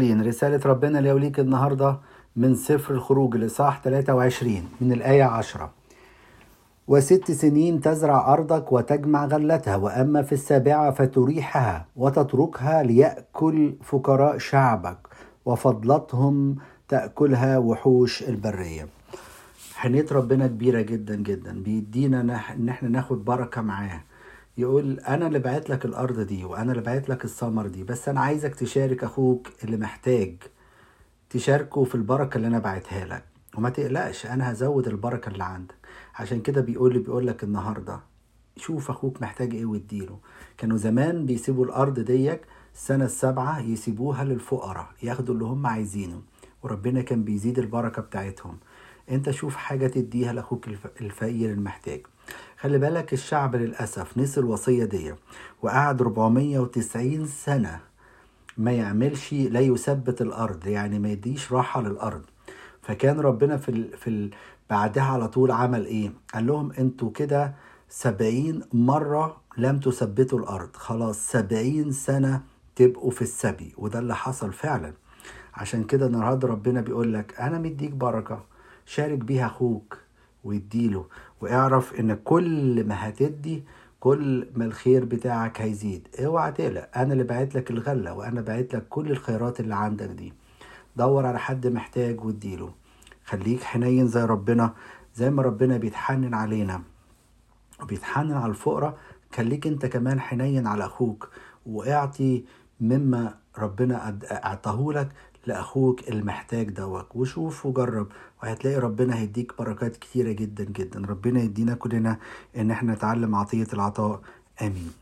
رسالة ربنا ليوليك النهاردة من سفر الخروج الإصحاح 23 من الآية 10 وست سنين تزرع أرضك وتجمع غلتها وأما في السابعة فتريحها وتتركها ليأكل فقراء شعبك وفضلتهم تأكلها وحوش البرية. حنية ربنا كبيرة جدا جدا بيدينا إن إحنا ناخد بركة معاه. يقول أنا اللي بعت لك الأرض دي وأنا اللي بعت لك الثمر دي بس أنا عايزك تشارك أخوك اللي محتاج تشاركه في البركة اللي أنا بعتها لك. وما تقلقش أنا هزود البركة اللي عندك. عشان كده بيقول لي بيقول لك النهارده شوف أخوك محتاج إيه واديله. كانوا زمان بيسيبوا الأرض ديك السنة السابعة يسيبوها للفقراء ياخدوا اللي هم عايزينه. وربنا كان بيزيد البركة بتاعتهم. أنت شوف حاجة تديها لأخوك الفقير المحتاج. خلي بالك الشعب للأسف نسي الوصية دي وقعد 490 سنة ما يعملش لا يثبت الأرض يعني ما يديش راحة للأرض. فكان ربنا في ال في ال بعدها على طول عمل إيه؟ قال لهم أنتوا كده سبعين مرة لم تثبتوا الأرض. خلاص سبعين سنة تبقوا في السبي. وده اللي حصل فعلا. عشان كده النهارده ربنا بيقول لك أنا مديك بركة شارك بيها أخوك. واديله واعرف إن كل ما هتدي كل ما الخير بتاعك هيزيد. اوعى تقلق أنا اللي بعت لك الغلة وأنا بعت لك كل الخيرات اللي عندك دي. دور على حد محتاج واديله. خليك حنين زي ربنا زي ما ربنا بيتحنن علينا. وبيتحنن على الفقراء خليك انت كمان حنين على أخوك. واعطي مما ربنا اعطاهولك لأخوك المحتاج دوت. وشوف وجرب وهتلاقي ربنا هيديك بركات كتيرة جدا جدا. ربنا يدينا كلنا إن إحنا نتعلم عطية العطاء. آمين.